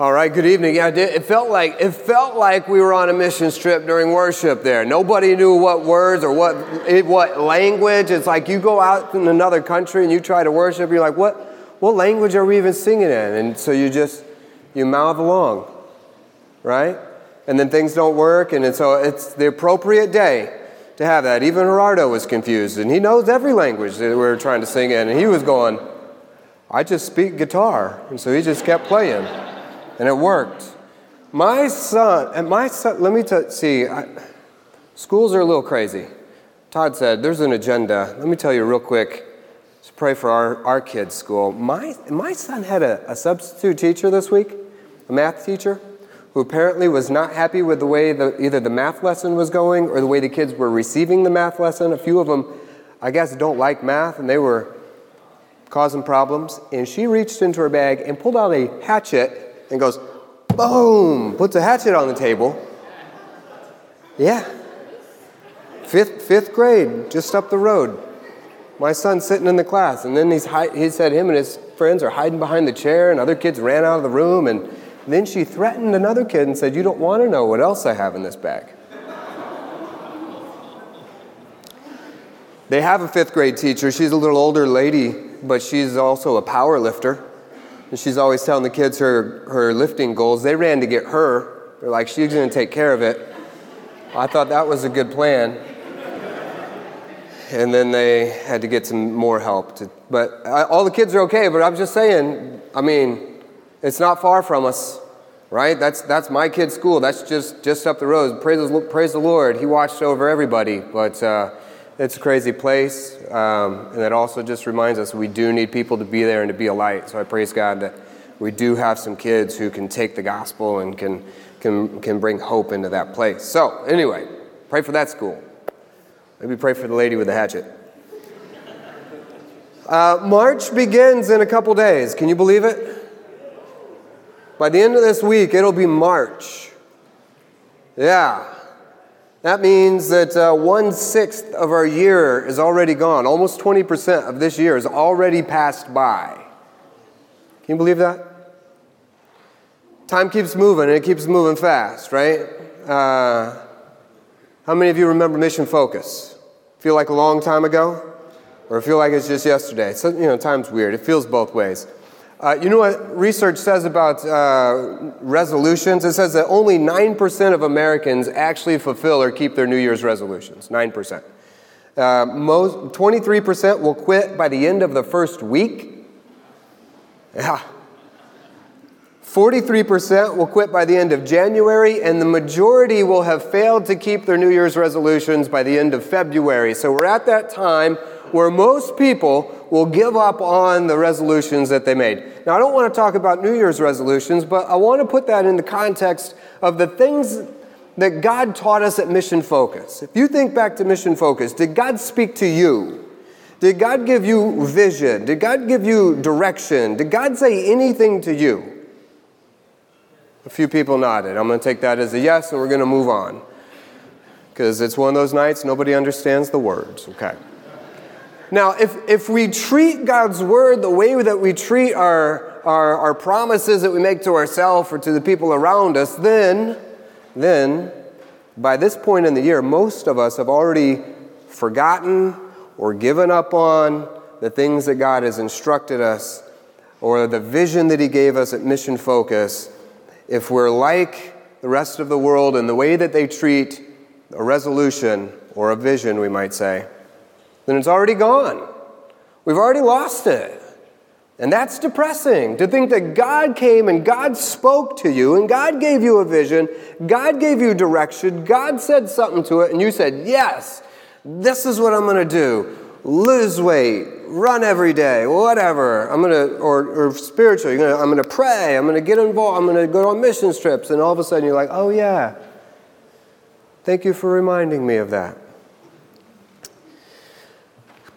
All right, good evening. Yeah, it felt like it felt like we were on a mission trip during worship there. Nobody knew what words or what what language. It's like you go out in another country and you try to worship. You're like, what what language are we even singing in? And so you just you mouth along, right? And then things don't work, and so it's the appropriate day to have that. Even Gerardo was confused, and he knows every language that we we're trying to sing in, and he was going, "I just speak guitar," and so he just kept playing and it worked. My son, and my son, let me t- see, I, schools are a little crazy. Todd said, there's an agenda. Let me tell you real quick. Let's pray for our, our kids' school. My, my son had a, a substitute teacher this week, a math teacher, who apparently was not happy with the way the, either the math lesson was going or the way the kids were receiving the math lesson. A few of them, I guess, don't like math, and they were causing problems. And she reached into her bag and pulled out a hatchet and goes, boom, puts a hatchet on the table. Yeah. Fifth, fifth grade, just up the road. My son's sitting in the class, and then he's, he said him and his friends are hiding behind the chair, and other kids ran out of the room, and then she threatened another kid and said, You don't want to know what else I have in this bag. they have a fifth grade teacher. She's a little older lady, but she's also a power lifter. And she's always telling the kids her, her lifting goals. They ran to get her. They're like, she's going to take care of it. I thought that was a good plan. And then they had to get some more help. To, but I, all the kids are okay, but I'm just saying, I mean, it's not far from us, right? That's, that's my kid's school. That's just, just up the road. Praise, praise the Lord. He watched over everybody. But uh, it's a crazy place. Um, and it also just reminds us we do need people to be there and to be a light. So I praise God that we do have some kids who can take the gospel and can, can, can bring hope into that place. So, anyway, pray for that school. Maybe pray for the lady with the hatchet. Uh, March begins in a couple days. Can you believe it? By the end of this week, it'll be March. Yeah. That means that uh, one sixth of our year is already gone. Almost 20% of this year is already passed by. Can you believe that? Time keeps moving and it keeps moving fast, right? Uh, how many of you remember Mission Focus? Feel like a long time ago? Or feel like it's just yesterday? So, you know, time's weird. It feels both ways. Uh, you know what research says about uh, resolutions? It says that only 9% of Americans actually fulfill or keep their New Year's resolutions. 9%. Uh, most, 23% will quit by the end of the first week. Yeah. 43% will quit by the end of January, and the majority will have failed to keep their New Year's resolutions by the end of February. So we're at that time where most people will give up on the resolutions that they made. Now, I don't want to talk about New Year's resolutions, but I want to put that in the context of the things that God taught us at Mission Focus. If you think back to Mission Focus, did God speak to you? Did God give you vision? Did God give you direction? Did God say anything to you? A few people nodded. I'm going to take that as a yes, and we're going to move on. Because it's one of those nights nobody understands the words, okay? Now, if, if we treat God's word the way that we treat our, our, our promises that we make to ourselves or to the people around us, then, then, by this point in the year, most of us have already forgotten or given up on the things that God has instructed us or the vision that He gave us at Mission Focus. If we're like the rest of the world in the way that they treat a resolution or a vision, we might say, then it's already gone. We've already lost it. And that's depressing to think that God came and God spoke to you and God gave you a vision, God gave you direction, God said something to it, and you said, Yes, this is what I'm going to do. Lose weight, run every day, whatever. I'm going to, or, or spiritual, gonna, I'm going to pray, I'm going to get involved, I'm going to go on mission trips. And all of a sudden you're like, Oh, yeah. Thank you for reminding me of that.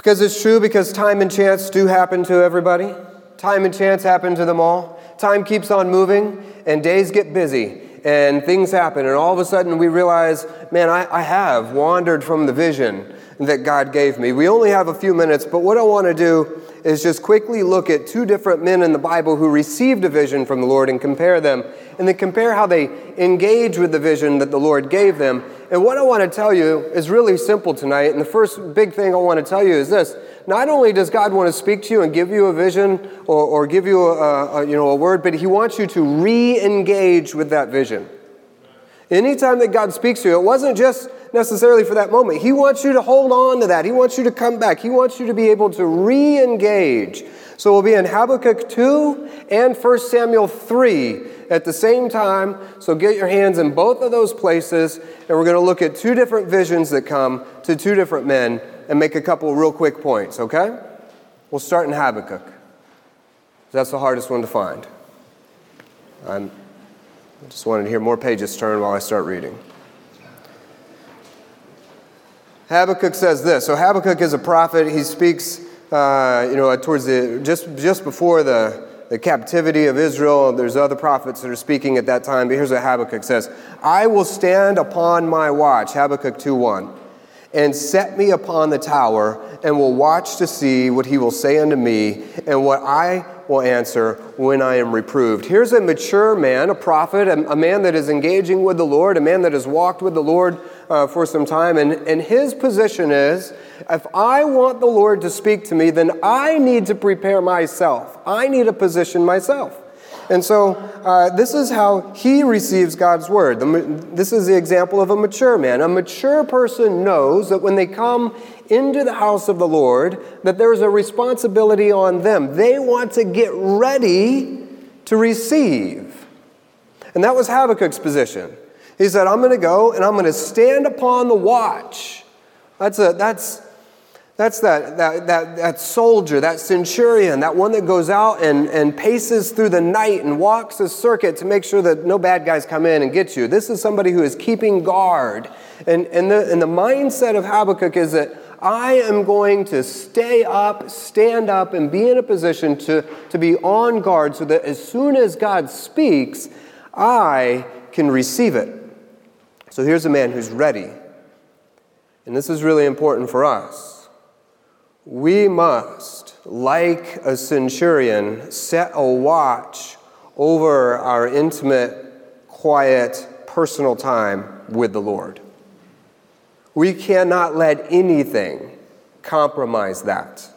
Because it's true, because time and chance do happen to everybody. Time and chance happen to them all. Time keeps on moving, and days get busy, and things happen, and all of a sudden we realize, man, I, I have wandered from the vision that God gave me. We only have a few minutes, but what I want to do is just quickly look at two different men in the Bible who received a vision from the Lord and compare them, and then compare how they engage with the vision that the Lord gave them. And what I want to tell you is really simple tonight. And the first big thing I want to tell you is this not only does God want to speak to you and give you a vision or, or give you a, a, you know, a word, but He wants you to re engage with that vision. Anytime that God speaks to you, it wasn't just necessarily for that moment. He wants you to hold on to that. He wants you to come back. He wants you to be able to re engage. So we'll be in Habakkuk 2 and 1 Samuel 3 at the same time. So get your hands in both of those places, and we're going to look at two different visions that come to two different men and make a couple real quick points, okay? We'll start in Habakkuk. That's the hardest one to find. I'm, I just wanted to hear more pages turn while I start reading. Habakkuk says this. So Habakkuk is a prophet. He speaks, uh, you know, towards the just just before the the captivity of Israel. There's other prophets that are speaking at that time. But here's what Habakkuk says: "I will stand upon my watch." Habakkuk 2 1, and set me upon the tower, and will watch to see what he will say unto me, and what I will answer when I am reproved. Here's a mature man, a prophet, a, a man that is engaging with the Lord, a man that has walked with the Lord uh, for some time. And, and his position is if I want the Lord to speak to me, then I need to prepare myself. I need to position myself. And so uh, this is how he receives God's word. The, this is the example of a mature man. A mature person knows that when they come into the house of the Lord, that there's a responsibility on them. They want to get ready to receive. And that was Habakkuk's position. He said, I'm going to go and I'm going to stand upon the watch. That's, a, that's, that's that, that, that, that soldier, that centurion, that one that goes out and, and paces through the night and walks a circuit to make sure that no bad guys come in and get you. This is somebody who is keeping guard. And, and, the, and the mindset of Habakkuk is that I am going to stay up, stand up, and be in a position to, to be on guard so that as soon as God speaks, I can receive it. So here's a man who's ready. And this is really important for us. We must, like a centurion, set a watch over our intimate, quiet, personal time with the Lord. We cannot let anything compromise that.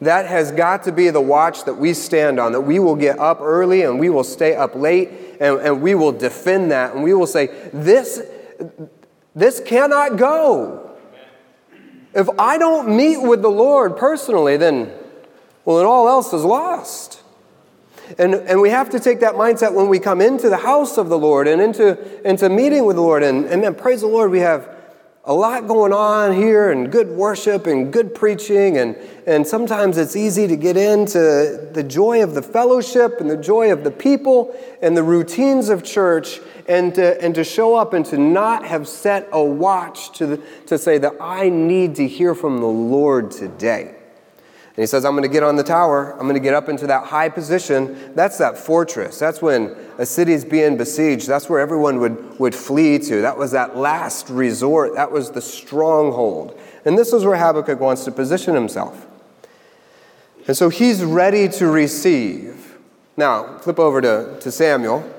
That has got to be the watch that we stand on, that we will get up early and we will stay up late and, and we will defend that and we will say, This this cannot go. If I don't meet with the Lord personally, then, well, then all else is lost. And, and we have to take that mindset when we come into the house of the Lord and into, into meeting with the Lord. And, and then, praise the Lord, we have a lot going on here and good worship and good preaching. And, and sometimes it's easy to get into the joy of the fellowship and the joy of the people and the routines of church and to, and to show up and to not have set a watch to, the, to say that I need to hear from the Lord today. And he says, I'm going to get on the tower. I'm going to get up into that high position. That's that fortress. That's when a city is being besieged. That's where everyone would, would flee to. That was that last resort. That was the stronghold. And this is where Habakkuk wants to position himself. And so he's ready to receive. Now, flip over to, to Samuel.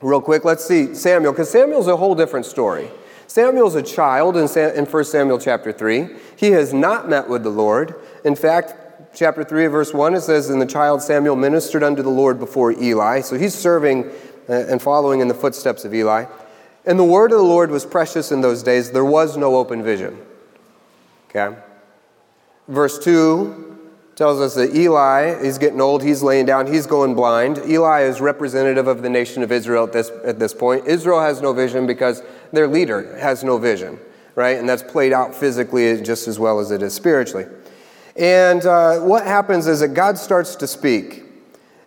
Real quick, let's see Samuel, because Samuel's a whole different story. Samuel's a child in, in 1 Samuel chapter 3. He has not met with the Lord. In fact, chapter 3, verse 1, it says, And the child Samuel ministered unto the Lord before Eli. So he's serving uh, and following in the footsteps of Eli. And the word of the Lord was precious in those days. There was no open vision. Okay? Verse 2 tells us that Eli, he's getting old, he's laying down, he's going blind. Eli is representative of the nation of Israel at this, at this point. Israel has no vision because their leader has no vision, right? And that's played out physically just as well as it is spiritually. And uh, what happens is that God starts to speak.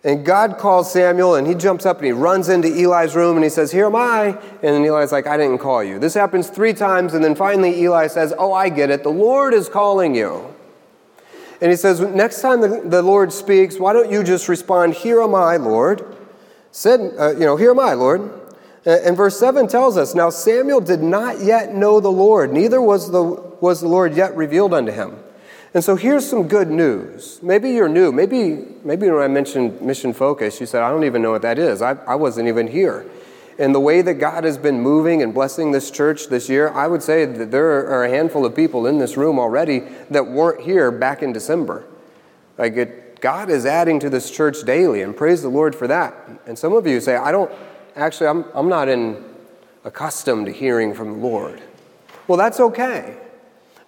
And God calls Samuel, and he jumps up and he runs into Eli's room and he says, Here am I. And then Eli's like, I didn't call you. This happens three times, and then finally Eli says, Oh, I get it. The Lord is calling you. And he says, Next time the, the Lord speaks, why don't you just respond, Here am I, Lord? Said, uh, you know, Here am I, Lord. And verse 7 tells us, Now Samuel did not yet know the Lord, neither was the, was the Lord yet revealed unto him. And so here's some good news. Maybe you're new. Maybe, maybe when I mentioned mission focus, you said, I don't even know what that is. I, I wasn't even here. And the way that God has been moving and blessing this church this year, I would say that there are a handful of people in this room already that weren't here back in December. Like it, God is adding to this church daily, and praise the Lord for that. And some of you say, I don't, actually, I'm, I'm not in, accustomed to hearing from the Lord. Well, that's okay.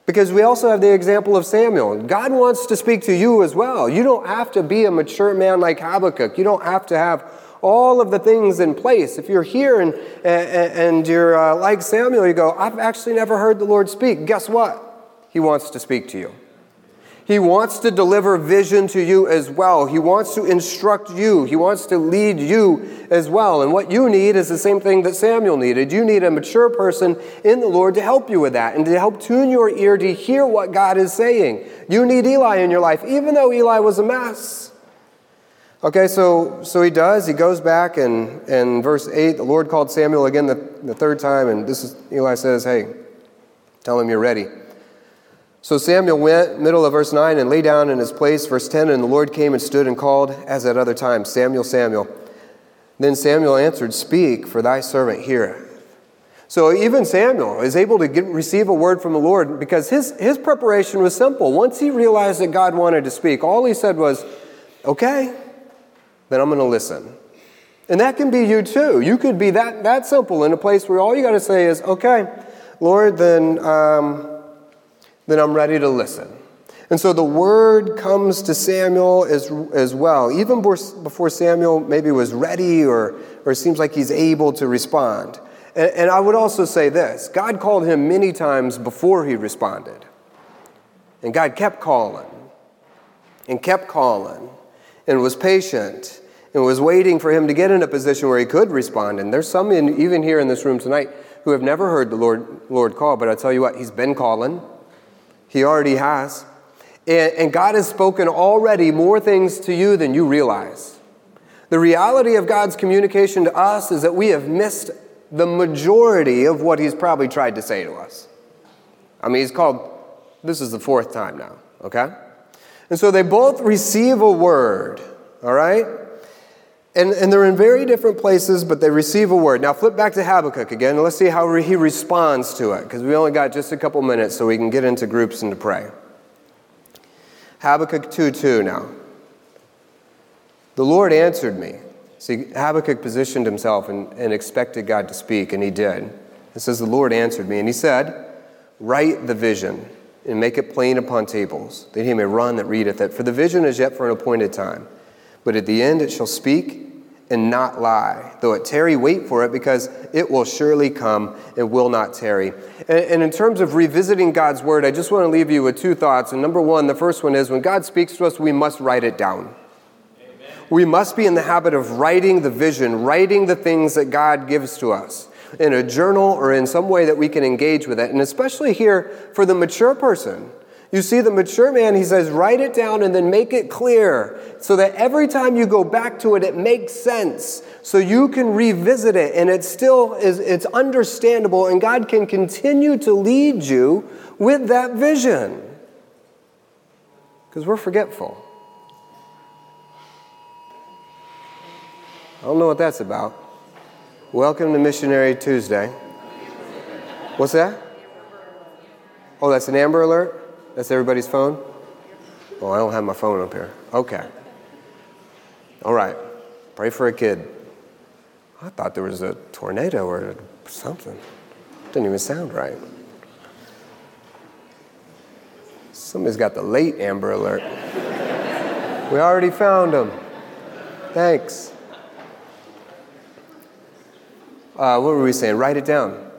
Because we also have the example of Samuel. God wants to speak to you as well. You don't have to be a mature man like Habakkuk. You don't have to have all of the things in place. If you're here and, and, and you're uh, like Samuel, you go, I've actually never heard the Lord speak. Guess what? He wants to speak to you. He wants to deliver vision to you as well. He wants to instruct you. He wants to lead you as well. And what you need is the same thing that Samuel needed. You need a mature person in the Lord to help you with that and to help tune your ear to hear what God is saying. You need Eli in your life, even though Eli was a mess. Okay, so, so he does. He goes back, and in verse 8, the Lord called Samuel again the, the third time, and this is Eli says, Hey, tell him you're ready. So Samuel went, middle of verse 9, and lay down in his place. Verse 10, and the Lord came and stood and called, as at other times, Samuel, Samuel. Then Samuel answered, Speak, for thy servant heareth. So even Samuel is able to get, receive a word from the Lord because his, his preparation was simple. Once he realized that God wanted to speak, all he said was, Okay, then I'm going to listen. And that can be you too. You could be that, that simple in a place where all you got to say is, Okay, Lord, then. Um, then I'm ready to listen. And so the word comes to Samuel as, as well, even before Samuel maybe was ready or, or seems like he's able to respond. And, and I would also say this God called him many times before he responded. And God kept calling and kept calling and was patient and was waiting for him to get in a position where he could respond. And there's some in, even here in this room tonight who have never heard the Lord, Lord call, but I tell you what, he's been calling. He already has. And, and God has spoken already more things to you than you realize. The reality of God's communication to us is that we have missed the majority of what He's probably tried to say to us. I mean, He's called, this is the fourth time now, okay? And so they both receive a word, all right? And, and they're in very different places, but they receive a word. Now flip back to Habakkuk again, and let's see how he responds to it, because we only got just a couple minutes so we can get into groups and to pray. Habakkuk 2 2 now. The Lord answered me. See, Habakkuk positioned himself and, and expected God to speak, and he did. It says, The Lord answered me, and he said, Write the vision and make it plain upon tables, that he may run that readeth it. For the vision is yet for an appointed time. But at the end it shall speak and not lie. Though it tarry, wait for it, because it will surely come and will not tarry. And, and, in terms of revisiting God's word, I just want to leave you with two thoughts. And number one, the first one is when God speaks to us, we must write it down. Amen. We must be in the habit of writing the vision, writing the things that God gives to us in a journal or in some way that we can engage with it. And especially here for the mature person. You see, the mature man, he says, write it down and then make it clear so that every time you go back to it, it makes sense. So you can revisit it and it still is, it's understandable and God can continue to lead you with that vision. Because we're forgetful. I don't know what that's about. Welcome to Missionary Tuesday. What's that? Oh, that's an Amber Alert? That's everybody's phone? Oh, I don't have my phone up here. Okay. All right. Pray for a kid. I thought there was a tornado or something. Didn't even sound right. Somebody's got the late Amber Alert. we already found him. Thanks. Uh, what were we saying? Write it down.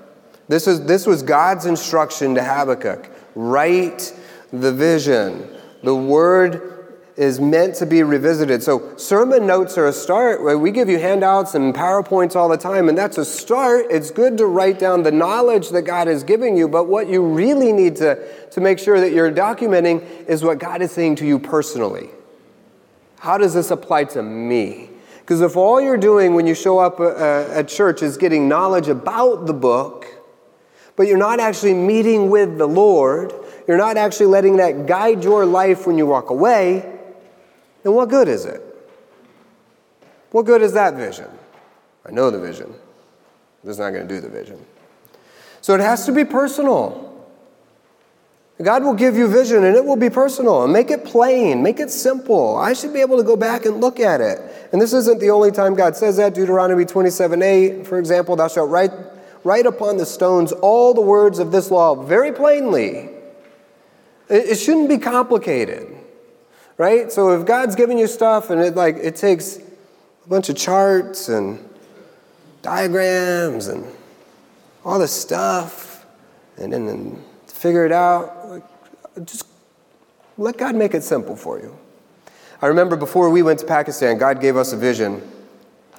This was, this was God's instruction to Habakkuk. Write the vision. The word is meant to be revisited. So, sermon notes are a start. We give you handouts and PowerPoints all the time, and that's a start. It's good to write down the knowledge that God is giving you, but what you really need to, to make sure that you're documenting is what God is saying to you personally. How does this apply to me? Because if all you're doing when you show up uh, at church is getting knowledge about the book, but you're not actually meeting with the Lord, you're not actually letting that guide your life when you walk away, then what good is it? What good is that vision? I know the vision. It's not going to do the vision. So it has to be personal. God will give you vision and it will be personal. And make it plain, make it simple. I should be able to go back and look at it. And this isn't the only time God says that. Deuteronomy 27 8, for example, thou shalt write, write upon the stones all the words of this law very plainly. It, shouldn't be complicated. Right? So if God's giving you stuff and it like it takes a bunch of charts and diagrams and all this stuff and then and figure it out. Like, just let God make it simple for you. I remember before we went to Pakistan, God gave us a vision,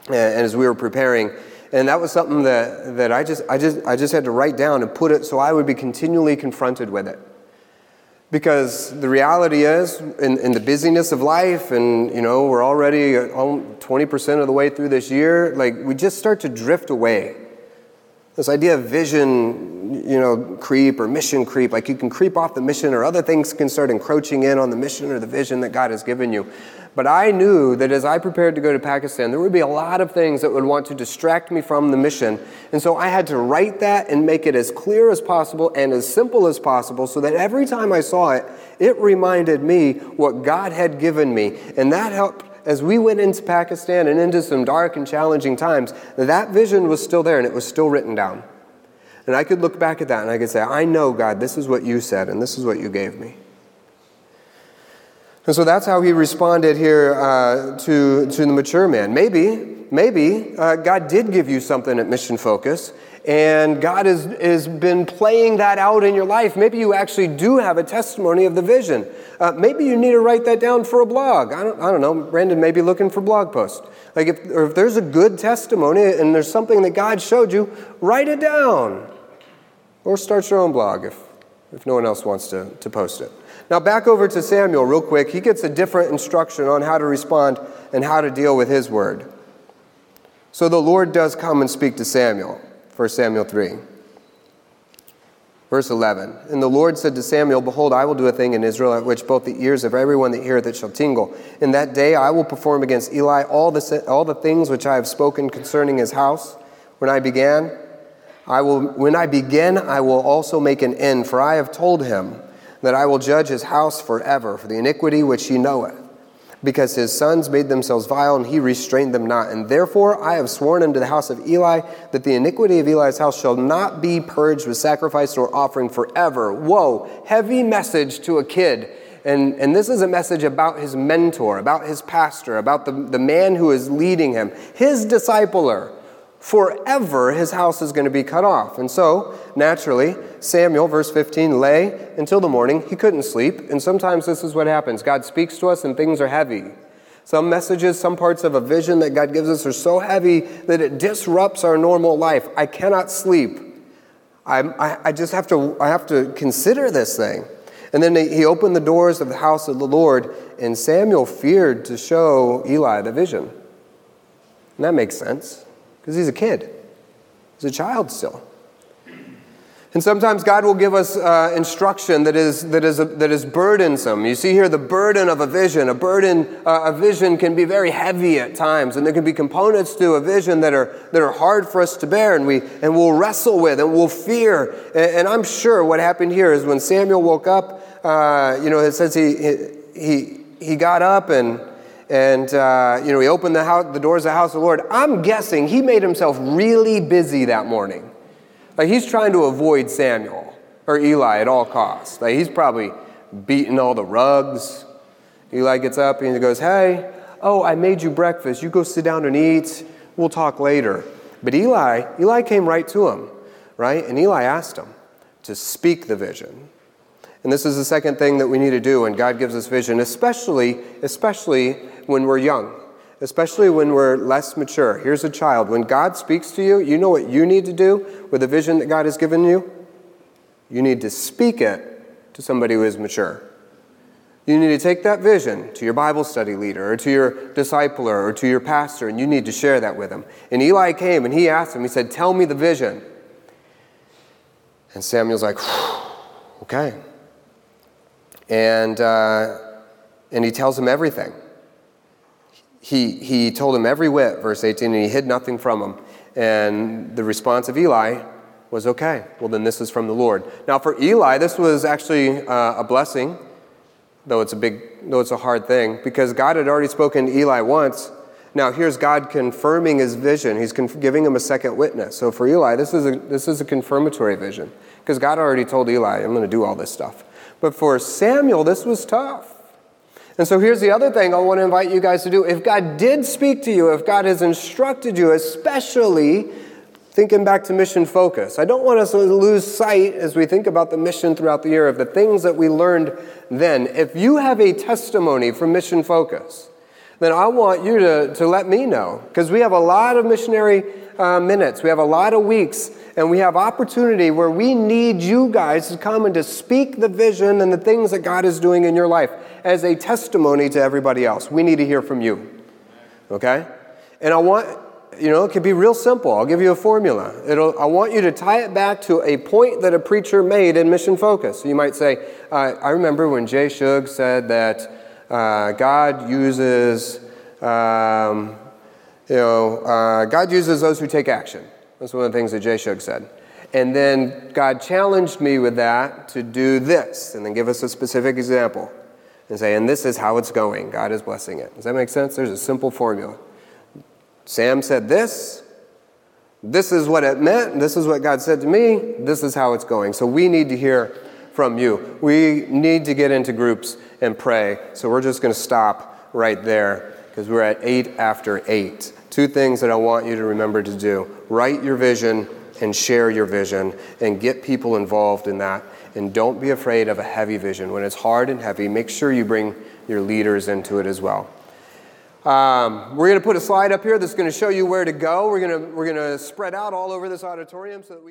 and as we were preparing, and that was something that, that I, just, I, just, I just had to write down and put it so I would be continually confronted with it. Because the reality is, in, in the busyness of life, and you know, we're already 20% of the way through this year, like we just start to drift away. This idea of vision, you know, creep or mission creep, like you can creep off the mission or other things can start encroaching in on the mission or the vision that God has given you. But I knew that as I prepared to go to Pakistan, there would be a lot of things that would want to distract me from the mission. And so I had to write that and make it as clear as possible and as simple as possible so that every time I saw it, it reminded me what God had given me. And that helped as we went into Pakistan and into some dark and challenging times, that vision was still there and it was still written down. And I could look back at that and I could say, I know, God, this is what you said and this is what you gave me. And so that's how he responded here uh, to, to the mature man. Maybe, maybe uh, God did give you something at Mission Focus, and God has, has been playing that out in your life. Maybe you actually do have a testimony of the vision. Uh, maybe you need to write that down for a blog. I don't, I don't know. Brandon may be looking for blog posts. Like if, or if there's a good testimony and there's something that God showed you, write it down. Or start your own blog if, if no one else wants to, to post it. Now, back over to Samuel, real quick. He gets a different instruction on how to respond and how to deal with his word. So the Lord does come and speak to Samuel, 1 Samuel 3. Verse 11 And the Lord said to Samuel, Behold, I will do a thing in Israel at which both the ears of everyone that heareth it shall tingle. In that day I will perform against Eli all the, all the things which I have spoken concerning his house. When I began, I will, when I begin, I will also make an end, for I have told him that I will judge his house forever for the iniquity which he knoweth. Because his sons made themselves vile, and he restrained them not. And therefore I have sworn unto the house of Eli that the iniquity of Eli's house shall not be purged with sacrifice nor offering forever. Whoa, heavy message to a kid. And, and this is a message about his mentor, about his pastor, about the, the man who is leading him, his discipler forever his house is going to be cut off. And so, naturally, Samuel, verse 15, lay until the morning. He couldn't sleep. And sometimes this is what happens God speaks to us and things are heavy. Some messages, some parts of a vision that God gives us are so heavy that it disrupts our normal life. I cannot sleep. I, I, I just have to, I have to consider this thing. And then he opened the doors of the house of the Lord, and Samuel feared to show Eli the vision. And that makes sense because he's a kid, he's a child still. And sometimes God will give us uh, instruction that is, that, is, that is burdensome. You see here the burden of a vision. A burden, uh, a vision can be very heavy at times, and there can be components to a vision that are, that are hard for us to bear, and, we, and we'll wrestle with, and we'll fear. And, and I'm sure what happened here is when Samuel woke up, uh, you know, it says he, he, he got up and and uh, you know he opened the, house, the doors of the house of the lord. I'm guessing he made himself really busy that morning. Like he's trying to avoid samuel or eli at all costs. Like he's probably beating all the rugs. Eli gets up and he goes hey oh i made you breakfast. You go sit down and eat. We'll talk later. But eli eli came right to him right? And eli asked him to speak the vision and this is the second thing that we need to do when God gives us vision, especially, especially when we're young, especially when we're less mature. Here's a child. When God speaks to you, you know what you need to do with the vision that God has given you? You need to speak it to somebody who is mature. You need to take that vision to your Bible study leader or to your discipler or to your pastor, and you need to share that with him. And Eli came and he asked him, he said, Tell me the vision. And Samuel's like, Okay. And, uh, and he tells him everything. He, he told him every whit, verse 18, and he hid nothing from him. And the response of Eli was, okay, well, then this is from the Lord. Now, for Eli, this was actually uh, a blessing, though it's a big, though it's a hard thing, because God had already spoken to Eli once. Now, here's God confirming his vision. He's conf- giving him a second witness. So for Eli, this is a, this is a confirmatory vision, because God already told Eli, I'm going to do all this stuff. But for Samuel, this was tough. And so here's the other thing I want to invite you guys to do. If God did speak to you, if God has instructed you, especially thinking back to mission focus, I don't want us to lose sight as we think about the mission throughout the year of the things that we learned then. If you have a testimony from mission focus, then I want you to, to let me know because we have a lot of missionary uh, minutes, we have a lot of weeks and we have opportunity where we need you guys to come and to speak the vision and the things that God is doing in your life as a testimony to everybody else. We need to hear from you. Okay? And I want, you know, it could be real simple. I'll give you a formula. It'll, I want you to tie it back to a point that a preacher made in Mission Focus. You might say, uh, I remember when Jay Shug said that uh, God uses, um, you know, uh, God uses those who take action. That's one of the things that Jay Shug said. And then God challenged me with that to do this, and then give us a specific example and say, and this is how it's going. God is blessing it. Does that make sense? There's a simple formula. Sam said this. This is what it meant. This is what God said to me. This is how it's going. So we need to hear from you. We need to get into groups and pray. So we're just going to stop right there because we're at eight after eight. Two things that I want you to remember to do write your vision and share your vision and get people involved in that. And don't be afraid of a heavy vision. When it's hard and heavy, make sure you bring your leaders into it as well. Um, we're going to put a slide up here that's going to show you where to go. We're going to, we're going to spread out all over this auditorium so that we